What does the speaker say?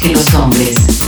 que los hombres